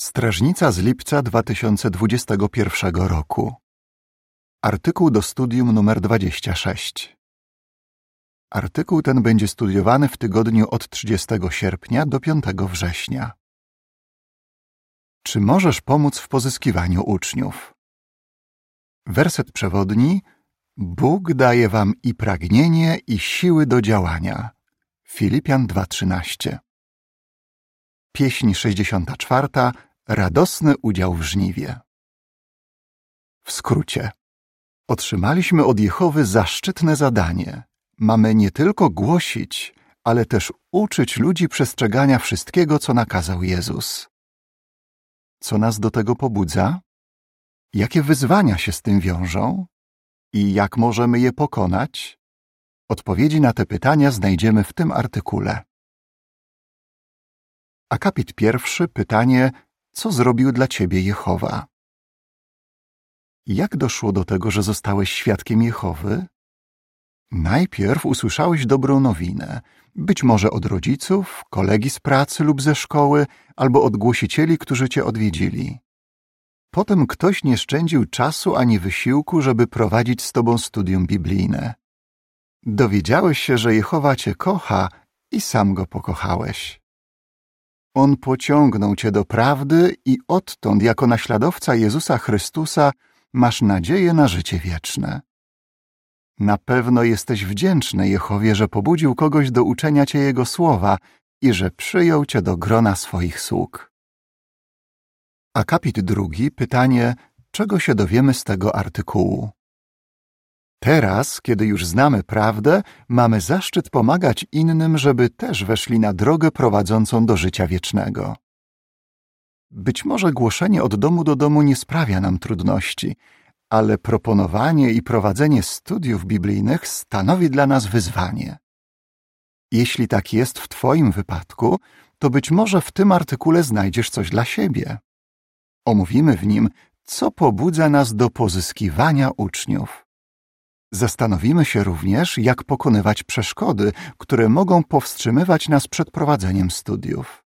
Strażnica z lipca 2021 roku. Artykuł do studium numer 26. Artykuł ten będzie studiowany w tygodniu od 30 sierpnia do 5 września. Czy możesz pomóc w pozyskiwaniu uczniów? Werset przewodni Bóg daje wam i pragnienie, i siły do działania. Filipian 2:13. Pieśń 64. Radosny udział w żniwie. W skrócie. Otrzymaliśmy od Jehowy zaszczytne zadanie. Mamy nie tylko głosić, ale też uczyć ludzi przestrzegania wszystkiego, co nakazał Jezus. Co nas do tego pobudza? Jakie wyzwania się z tym wiążą? I jak możemy je pokonać? Odpowiedzi na te pytania znajdziemy w tym artykule. Akapit pierwszy, pytanie, co zrobił dla ciebie Jehowa? Jak doszło do tego, że zostałeś świadkiem Jehowy? Najpierw usłyszałeś dobrą nowinę, być może od rodziców, kolegi z pracy lub ze szkoły, albo od głosicieli, którzy cię odwiedzili. Potem ktoś nie szczędził czasu ani wysiłku, żeby prowadzić z tobą studium biblijne. Dowiedziałeś się, że Jehowa cię kocha i sam go pokochałeś. On pociągnął cię do prawdy i odtąd, jako naśladowca Jezusa Chrystusa, masz nadzieję na życie wieczne. Na pewno jesteś wdzięczny Jehowie, że pobudził kogoś do uczenia cię Jego słowa i że przyjął cię do grona swoich sług. Akapit drugi, pytanie, czego się dowiemy z tego artykułu? Teraz, kiedy już znamy prawdę, mamy zaszczyt pomagać innym, żeby też weszli na drogę prowadzącą do życia wiecznego. Być może głoszenie od domu do domu nie sprawia nam trudności, ale proponowanie i prowadzenie studiów biblijnych stanowi dla nas wyzwanie. Jeśli tak jest w Twoim wypadku, to być może w tym artykule znajdziesz coś dla siebie. Omówimy w nim, co pobudza nas do pozyskiwania uczniów. Zastanowimy się również, jak pokonywać przeszkody, które mogą powstrzymywać nas przed prowadzeniem studiów.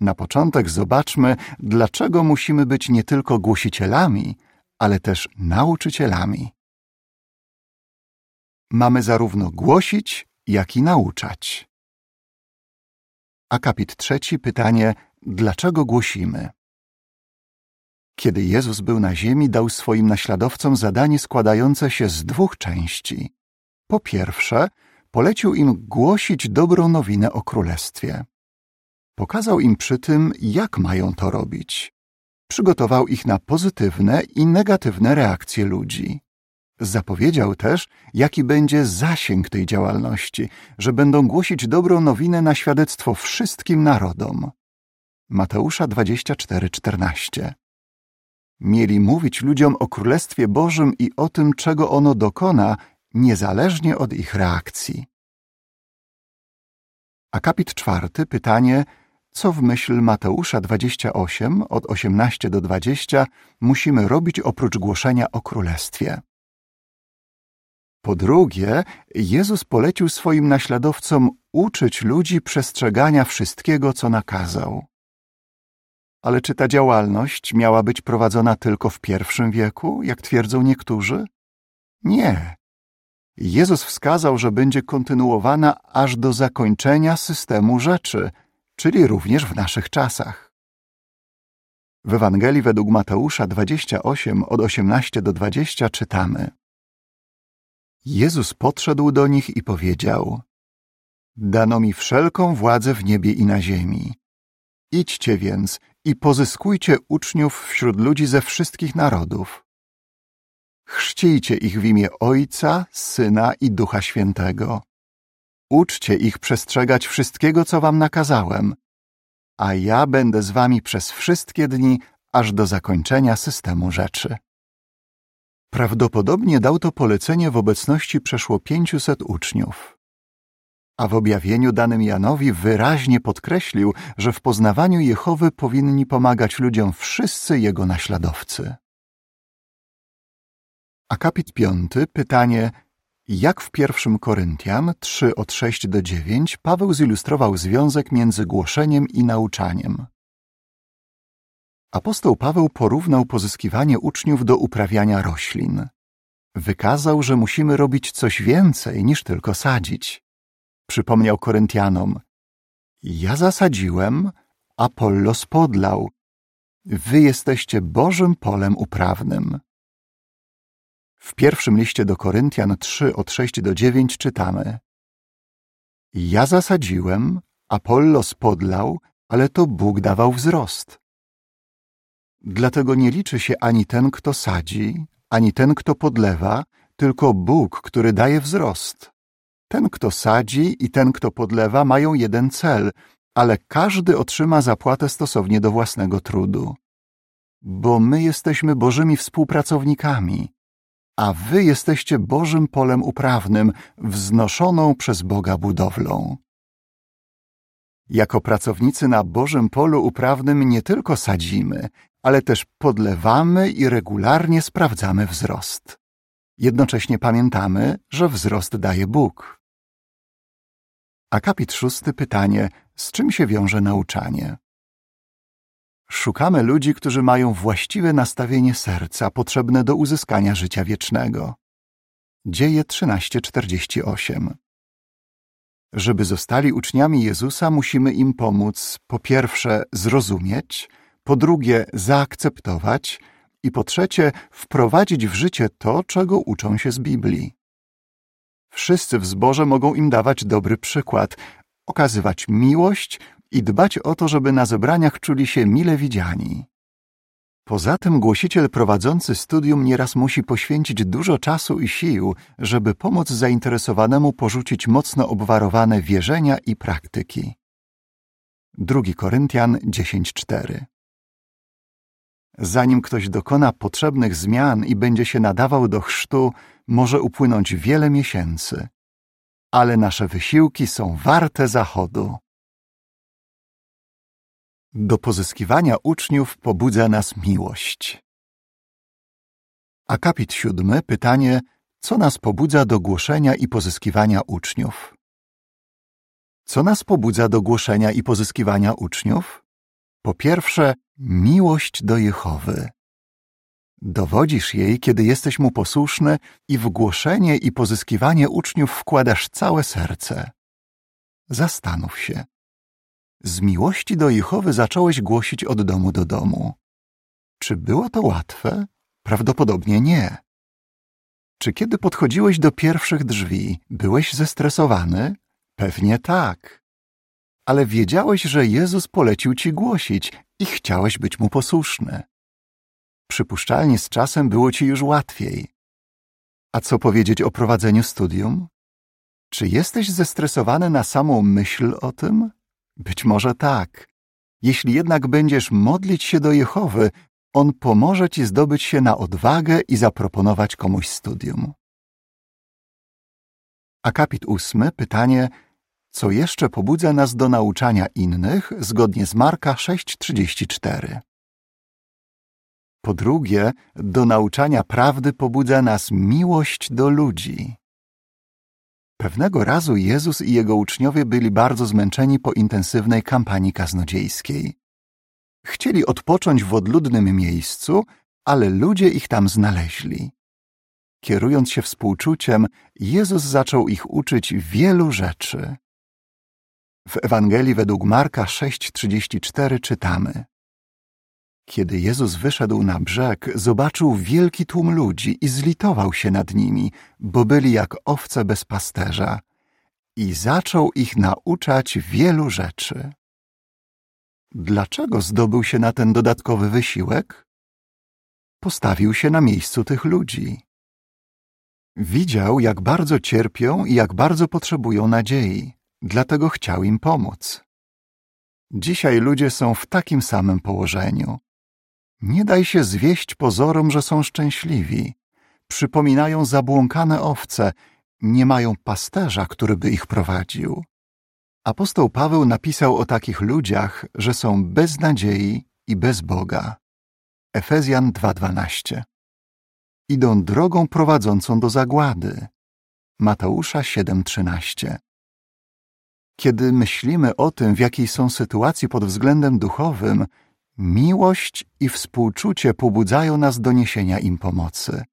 Na początek zobaczmy, dlaczego musimy być nie tylko głosicielami, ale też nauczycielami. Mamy zarówno głosić, jak i nauczać. Akapit trzeci, pytanie, dlaczego głosimy? Kiedy Jezus był na ziemi, dał swoim naśladowcom zadanie składające się z dwóch części. Po pierwsze, polecił im głosić dobrą nowinę o królestwie. Pokazał im przy tym, jak mają to robić. Przygotował ich na pozytywne i negatywne reakcje ludzi. Zapowiedział też, jaki będzie zasięg tej działalności, że będą głosić dobrą nowinę na świadectwo wszystkim narodom. Mateusza 24:14 Mieli mówić ludziom o Królestwie Bożym i o tym, czego ono dokona, niezależnie od ich reakcji. Akapit czwarty, pytanie, co w myśl Mateusza 28, od 18 do 20, musimy robić oprócz głoszenia o Królestwie. Po drugie, Jezus polecił swoim naśladowcom uczyć ludzi przestrzegania wszystkiego, co nakazał. Ale czy ta działalność miała być prowadzona tylko w pierwszym wieku, jak twierdzą niektórzy? Nie. Jezus wskazał, że będzie kontynuowana aż do zakończenia systemu rzeczy, czyli również w naszych czasach. W Ewangelii według Mateusza 28 od 18 do 20 czytamy: Jezus podszedł do nich i powiedział: Dano mi wszelką władzę w niebie i na ziemi. Idźcie więc i pozyskujcie uczniów wśród ludzi ze wszystkich narodów. Chrzcijcie ich w imię Ojca, Syna i Ducha Świętego. Uczcie ich przestrzegać wszystkiego, co wam nakazałem, a ja będę z wami przez wszystkie dni, aż do zakończenia systemu rzeczy. Prawdopodobnie dał to polecenie w obecności przeszło pięciuset uczniów a w objawieniu danym Janowi wyraźnie podkreślił, że w poznawaniu Jehowy powinni pomagać ludziom wszyscy jego naśladowcy. Akapit piąty, pytanie jak w pierwszym Koryntian 3 od 6 do 9 Paweł zilustrował związek między głoszeniem i nauczaniem. Apostoł Paweł porównał pozyskiwanie uczniów do uprawiania roślin. Wykazał, że musimy robić coś więcej niż tylko sadzić. Przypomniał Koryntianom: Ja zasadziłem, Apollos podlał. Wy jesteście Bożym polem uprawnym. W pierwszym liście do Koryntian 3 od 6 do 9 czytamy: Ja zasadziłem, Apollos podlał, ale to Bóg dawał wzrost. Dlatego nie liczy się ani ten, kto sadzi, ani ten, kto podlewa, tylko Bóg, który daje wzrost. Ten, kto sadzi i ten, kto podlewa, mają jeden cel, ale każdy otrzyma zapłatę stosownie do własnego trudu. Bo my jesteśmy Bożymi współpracownikami, a wy jesteście Bożym polem uprawnym, wznoszoną przez Boga budowlą. Jako pracownicy na Bożym polu uprawnym nie tylko sadzimy, ale też podlewamy i regularnie sprawdzamy wzrost. Jednocześnie pamiętamy, że wzrost daje Bóg. Akapit szósty pytanie, z czym się wiąże nauczanie? Szukamy ludzi, którzy mają właściwe nastawienie serca potrzebne do uzyskania życia wiecznego. Dzieje 13:48 Żeby zostali uczniami Jezusa, musimy im pomóc po pierwsze zrozumieć, po drugie zaakceptować i po trzecie wprowadzić w życie to, czego uczą się z Biblii. Wszyscy w zborze mogą im dawać dobry przykład, okazywać miłość i dbać o to, żeby na zebraniach czuli się mile widziani. Poza tym głosiciel prowadzący studium nieraz musi poświęcić dużo czasu i sił, żeby pomóc zainteresowanemu porzucić mocno obwarowane wierzenia i praktyki. 2 Koryntian 10:4 Zanim ktoś dokona potrzebnych zmian i będzie się nadawał do chrztu, może upłynąć wiele miesięcy. Ale nasze wysiłki są warte zachodu. Do pozyskiwania uczniów pobudza nas miłość. Akapit siódmy, pytanie, co nas pobudza do głoszenia i pozyskiwania uczniów? Co nas pobudza do głoszenia i pozyskiwania uczniów? Po pierwsze, miłość do Jehowy. Dowodzisz jej, kiedy jesteś mu posłuszny i w głoszenie i pozyskiwanie uczniów wkładasz całe serce. Zastanów się. Z miłości do Jehowy zacząłeś głosić od domu do domu. Czy było to łatwe? Prawdopodobnie nie. Czy kiedy podchodziłeś do pierwszych drzwi, byłeś zestresowany? Pewnie tak. Ale wiedziałeś, że Jezus polecił ci głosić i chciałeś być mu posłuszny. Przypuszczalnie z czasem było ci już łatwiej. A co powiedzieć o prowadzeniu studium? Czy jesteś zestresowany na samą myśl o tym? Być może tak. Jeśli jednak będziesz modlić się do Jehowy, On pomoże ci zdobyć się na odwagę i zaproponować komuś studium. Akapit ósmy, pytanie, co jeszcze pobudza nas do nauczania innych, zgodnie z Marka 6,34. Po drugie, do nauczania prawdy pobudza nas miłość do ludzi. Pewnego razu Jezus i jego uczniowie byli bardzo zmęczeni po intensywnej kampanii kaznodziejskiej. Chcieli odpocząć w odludnym miejscu, ale ludzie ich tam znaleźli. Kierując się współczuciem, Jezus zaczął ich uczyć wielu rzeczy. W Ewangelii według Marka 6:34 czytamy: Kiedy Jezus wyszedł na brzeg, zobaczył wielki tłum ludzi i zlitował się nad nimi, bo byli jak owce bez pasterza, i zaczął ich nauczać wielu rzeczy. Dlaczego zdobył się na ten dodatkowy wysiłek? Postawił się na miejscu tych ludzi. Widział, jak bardzo cierpią i jak bardzo potrzebują nadziei, dlatego chciał im pomóc. Dzisiaj ludzie są w takim samym położeniu. Nie daj się zwieść pozorom, że są szczęśliwi. Przypominają zabłąkane owce, nie mają pasterza, który by ich prowadził. Apostoł Paweł napisał o takich ludziach, że są bez nadziei i bez Boga. Efezjan 2:12. Idą drogą prowadzącą do zagłady. Mateusza 7:13. Kiedy myślimy o tym, w jakiej są sytuacji pod względem duchowym, Miłość i współczucie pobudzają nas do niesienia im pomocy.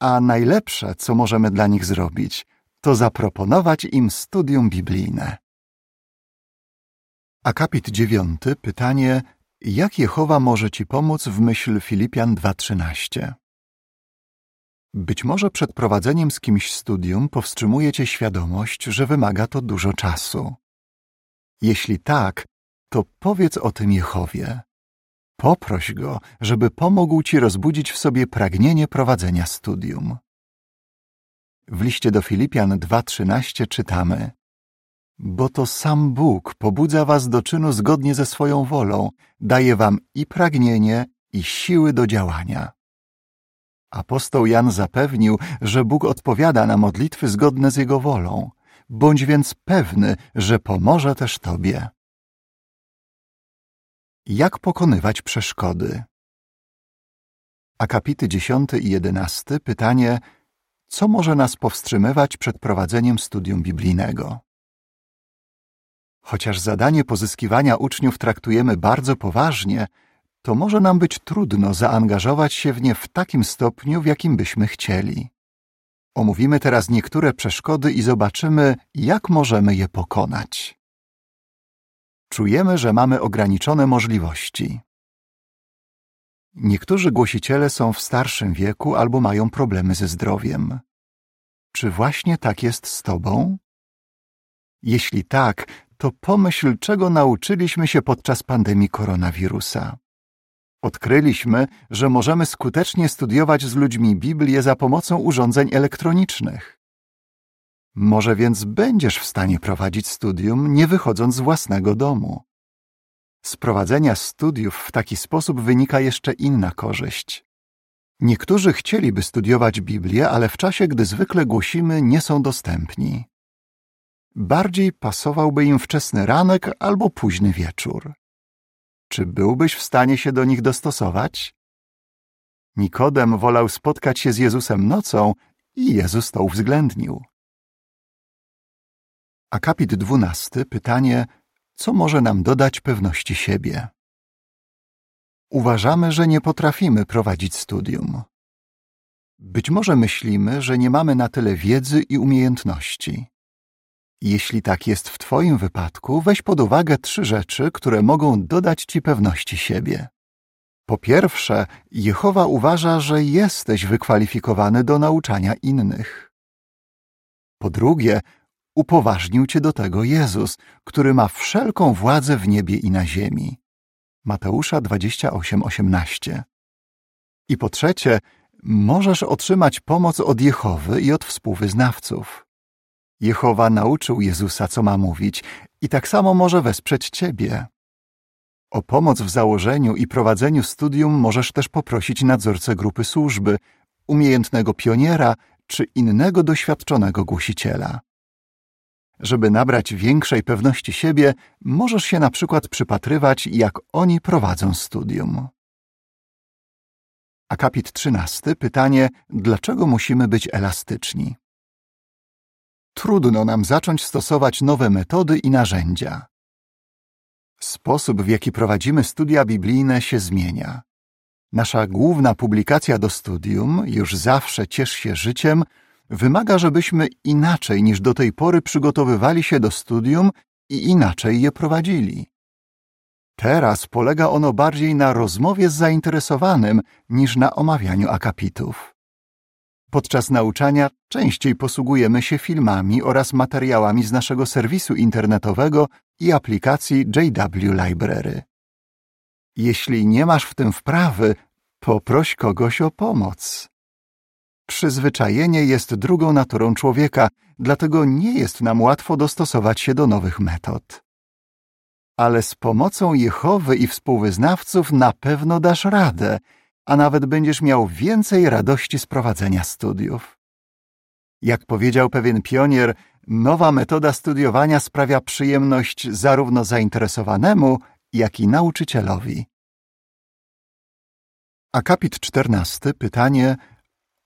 A najlepsze, co możemy dla nich zrobić, to zaproponować im studium biblijne. Akapit dziewiąty, pytanie, jak Jehowa może Ci pomóc w myśl Filipian 2.13? Być może przed prowadzeniem z kimś studium powstrzymuje Cię świadomość, że wymaga to dużo czasu. Jeśli tak, to powiedz o tym Jehowie. Poproś Go, żeby pomógł Ci rozbudzić w sobie pragnienie prowadzenia studium. W liście do Filipian 2.13 czytamy Bo to sam Bóg pobudza was do czynu zgodnie ze swoją wolą, daje wam i pragnienie, i siły do działania. Apostoł Jan zapewnił, że Bóg odpowiada na modlitwy zgodne z Jego wolą. Bądź więc pewny, że pomoże też Tobie. Jak pokonywać przeszkody? Akapity 10 i 11 pytanie co może nas powstrzymywać przed prowadzeniem studium biblijnego? Chociaż zadanie pozyskiwania uczniów traktujemy bardzo poważnie, to może nam być trudno zaangażować się w nie w takim stopniu, w jakim byśmy chcieli. Omówimy teraz niektóre przeszkody i zobaczymy, jak możemy je pokonać. Czujemy, że mamy ograniczone możliwości. Niektórzy głosiciele są w starszym wieku albo mają problemy ze zdrowiem. Czy właśnie tak jest z Tobą? Jeśli tak, to pomyśl, czego nauczyliśmy się podczas pandemii koronawirusa. Odkryliśmy, że możemy skutecznie studiować z ludźmi Biblię za pomocą urządzeń elektronicznych. Może więc będziesz w stanie prowadzić studium, nie wychodząc z własnego domu. Z prowadzenia studiów w taki sposób wynika jeszcze inna korzyść. Niektórzy chcieliby studiować Biblię, ale w czasie, gdy zwykle głosimy, nie są dostępni. Bardziej pasowałby im wczesny ranek albo późny wieczór. Czy byłbyś w stanie się do nich dostosować? Nikodem wolał spotkać się z Jezusem nocą i Jezus to uwzględnił. Akapit dwunasty, pytanie, co może nam dodać pewności siebie? Uważamy, że nie potrafimy prowadzić studium. Być może myślimy, że nie mamy na tyle wiedzy i umiejętności. Jeśli tak jest w Twoim wypadku, weź pod uwagę trzy rzeczy, które mogą dodać Ci pewności siebie. Po pierwsze, Jehowa uważa, że jesteś wykwalifikowany do nauczania innych. Po drugie, upoważnił Cię do tego Jezus, który ma wszelką władzę w niebie i na ziemi. Mateusza 28:18. I po trzecie, możesz otrzymać pomoc od Jehowy i od współwyznawców. Jehowa nauczył Jezusa, co ma mówić, i tak samo może wesprzeć Ciebie. O pomoc w założeniu i prowadzeniu studium możesz też poprosić nadzorcę grupy służby, umiejętnego pioniera czy innego doświadczonego głosiciela. Żeby nabrać większej pewności siebie, możesz się na przykład przypatrywać, jak oni prowadzą studium. Akapit 13. Pytanie, dlaczego musimy być elastyczni? Trudno nam zacząć stosować nowe metody i narzędzia. Sposób, w jaki prowadzimy studia biblijne, się zmienia. Nasza główna publikacja do studium, już zawsze ciesz się życiem, wymaga, żebyśmy inaczej niż do tej pory przygotowywali się do studium i inaczej je prowadzili. Teraz polega ono bardziej na rozmowie z zainteresowanym niż na omawianiu akapitów. Podczas nauczania częściej posługujemy się filmami oraz materiałami z naszego serwisu internetowego i aplikacji JW Library. Jeśli nie masz w tym wprawy, poproś kogoś o pomoc. Przyzwyczajenie jest drugą naturą człowieka, dlatego nie jest nam łatwo dostosować się do nowych metod. Ale z pomocą Jehowy i współwyznawców na pewno dasz radę, a nawet będziesz miał więcej radości z prowadzenia studiów. Jak powiedział pewien pionier, nowa metoda studiowania sprawia przyjemność zarówno zainteresowanemu, jak i nauczycielowi. Akapit 14. Pytanie,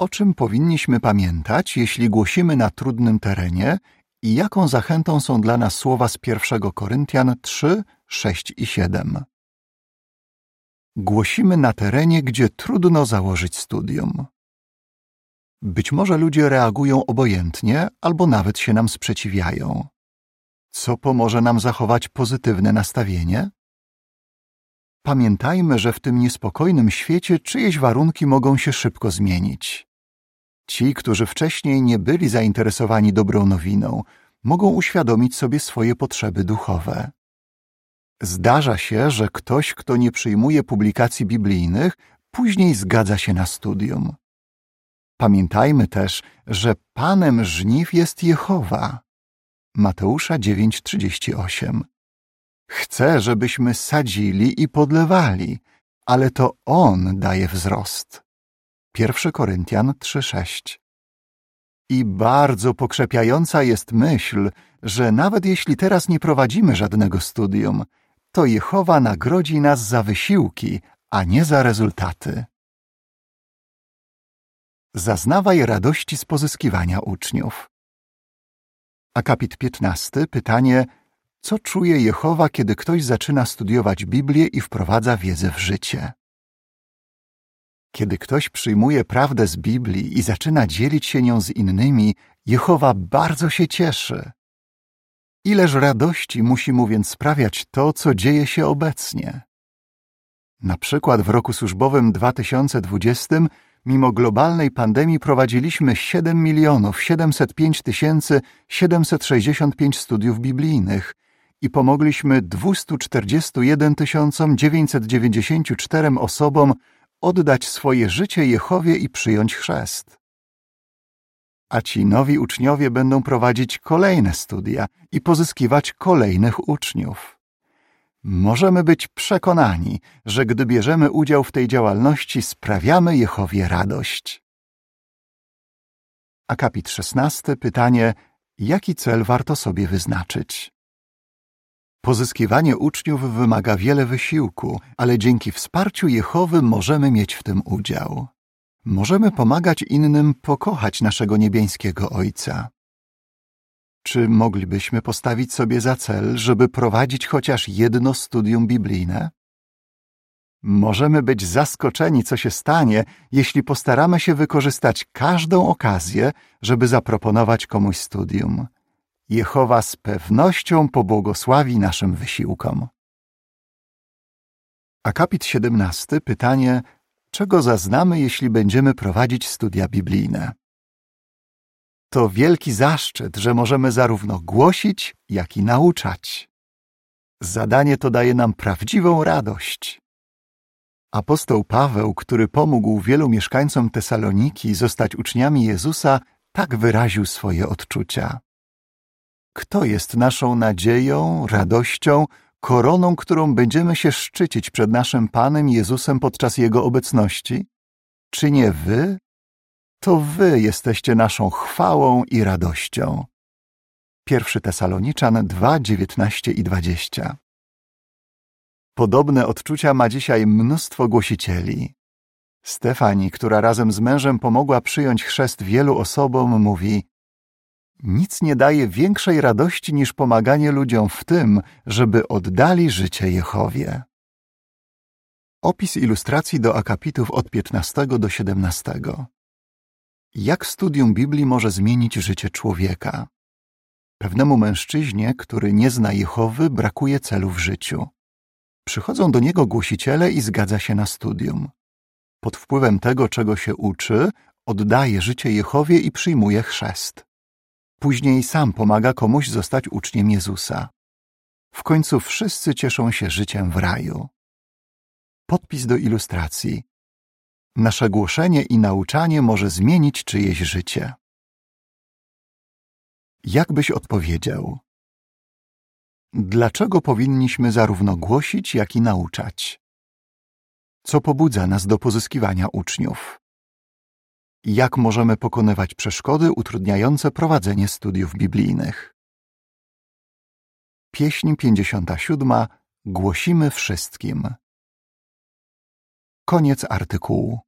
o czym powinniśmy pamiętać, jeśli głosimy na trudnym terenie i jaką zachętą są dla nas słowa z 1 Koryntian 3, 6 i 7. Głosimy na terenie, gdzie trudno założyć studium. Być może ludzie reagują obojętnie albo nawet się nam sprzeciwiają. Co pomoże nam zachować pozytywne nastawienie? Pamiętajmy, że w tym niespokojnym świecie czyjeś warunki mogą się szybko zmienić. Ci, którzy wcześniej nie byli zainteresowani dobrą nowiną, mogą uświadomić sobie swoje potrzeby duchowe. Zdarza się, że ktoś, kto nie przyjmuje publikacji biblijnych, później zgadza się na studium. Pamiętajmy też, że Panem żniw jest Jehowa. Mateusza 9:38. Chce, żebyśmy sadzili i podlewali, ale to On daje wzrost. 1 Koryntian 3:6. I bardzo pokrzepiająca jest myśl, że nawet jeśli teraz nie prowadzimy żadnego studium, to Jehowa nagrodzi nas za wysiłki, a nie za rezultaty. Zaznawaj radości z pozyskiwania uczniów. Akapit 15. Pytanie: Co czuje Jehowa, kiedy ktoś zaczyna studiować Biblię i wprowadza wiedzę w życie? Kiedy ktoś przyjmuje prawdę z Biblii i zaczyna dzielić się nią z innymi, Jehowa bardzo się cieszy. Ileż radości musi mu więc sprawiać to, co dzieje się obecnie. Na przykład w roku służbowym 2020 mimo globalnej pandemii prowadziliśmy 7 milionów 705 tysięcy 765 studiów biblijnych i pomogliśmy 241 994 osobom oddać swoje życie Jehowie i przyjąć chrzest a ci nowi uczniowie będą prowadzić kolejne studia i pozyskiwać kolejnych uczniów. Możemy być przekonani, że gdy bierzemy udział w tej działalności, sprawiamy Jehowie radość. Akapit 16. Pytanie: jaki cel warto sobie wyznaczyć? Pozyskiwanie uczniów wymaga wiele wysiłku, ale dzięki wsparciu Jehowy możemy mieć w tym udział możemy pomagać innym pokochać naszego niebiańskiego Ojca. Czy moglibyśmy postawić sobie za cel, żeby prowadzić chociaż jedno studium biblijne? Możemy być zaskoczeni, co się stanie, jeśli postaramy się wykorzystać każdą okazję, żeby zaproponować komuś studium. Jehowa z pewnością pobłogosławi naszym wysiłkom. Akapit 17. Pytanie, czego zaznamy, jeśli będziemy prowadzić studia biblijne. To wielki zaszczyt, że możemy zarówno głosić, jak i nauczać. Zadanie to daje nam prawdziwą radość. Apostoł Paweł, który pomógł wielu mieszkańcom Tesaloniki zostać uczniami Jezusa, tak wyraził swoje odczucia. Kto jest naszą nadzieją, radością, koroną, którą będziemy się szczycić przed naszym Panem Jezusem podczas Jego obecności? Czy nie wy? To wy jesteście naszą chwałą i radością. 1 Tesaloniczan 2, 19 i 20 Podobne odczucia ma dzisiaj mnóstwo głosicieli. Stefani, która razem z mężem pomogła przyjąć chrzest wielu osobom, mówi nic nie daje większej radości niż pomaganie ludziom w tym, żeby oddali życie Jehowie. Opis ilustracji do akapitów od 15 do 17. Jak studium Biblii może zmienić życie człowieka? Pewnemu mężczyźnie, który nie zna Jehowy, brakuje celu w życiu. Przychodzą do niego głosiciele i zgadza się na studium. Pod wpływem tego, czego się uczy, oddaje życie Jehowie i przyjmuje chrzest. Później sam pomaga komuś zostać uczniem Jezusa. W końcu wszyscy cieszą się życiem w raju. Podpis do ilustracji. Nasze głoszenie i nauczanie może zmienić czyjeś życie. Jak byś odpowiedział? Dlaczego powinniśmy zarówno głosić, jak i nauczać? Co pobudza nas do pozyskiwania uczniów? Jak możemy pokonywać przeszkody utrudniające prowadzenie studiów biblijnych? Pieśń 57. Głosimy wszystkim. Koniec artykułu.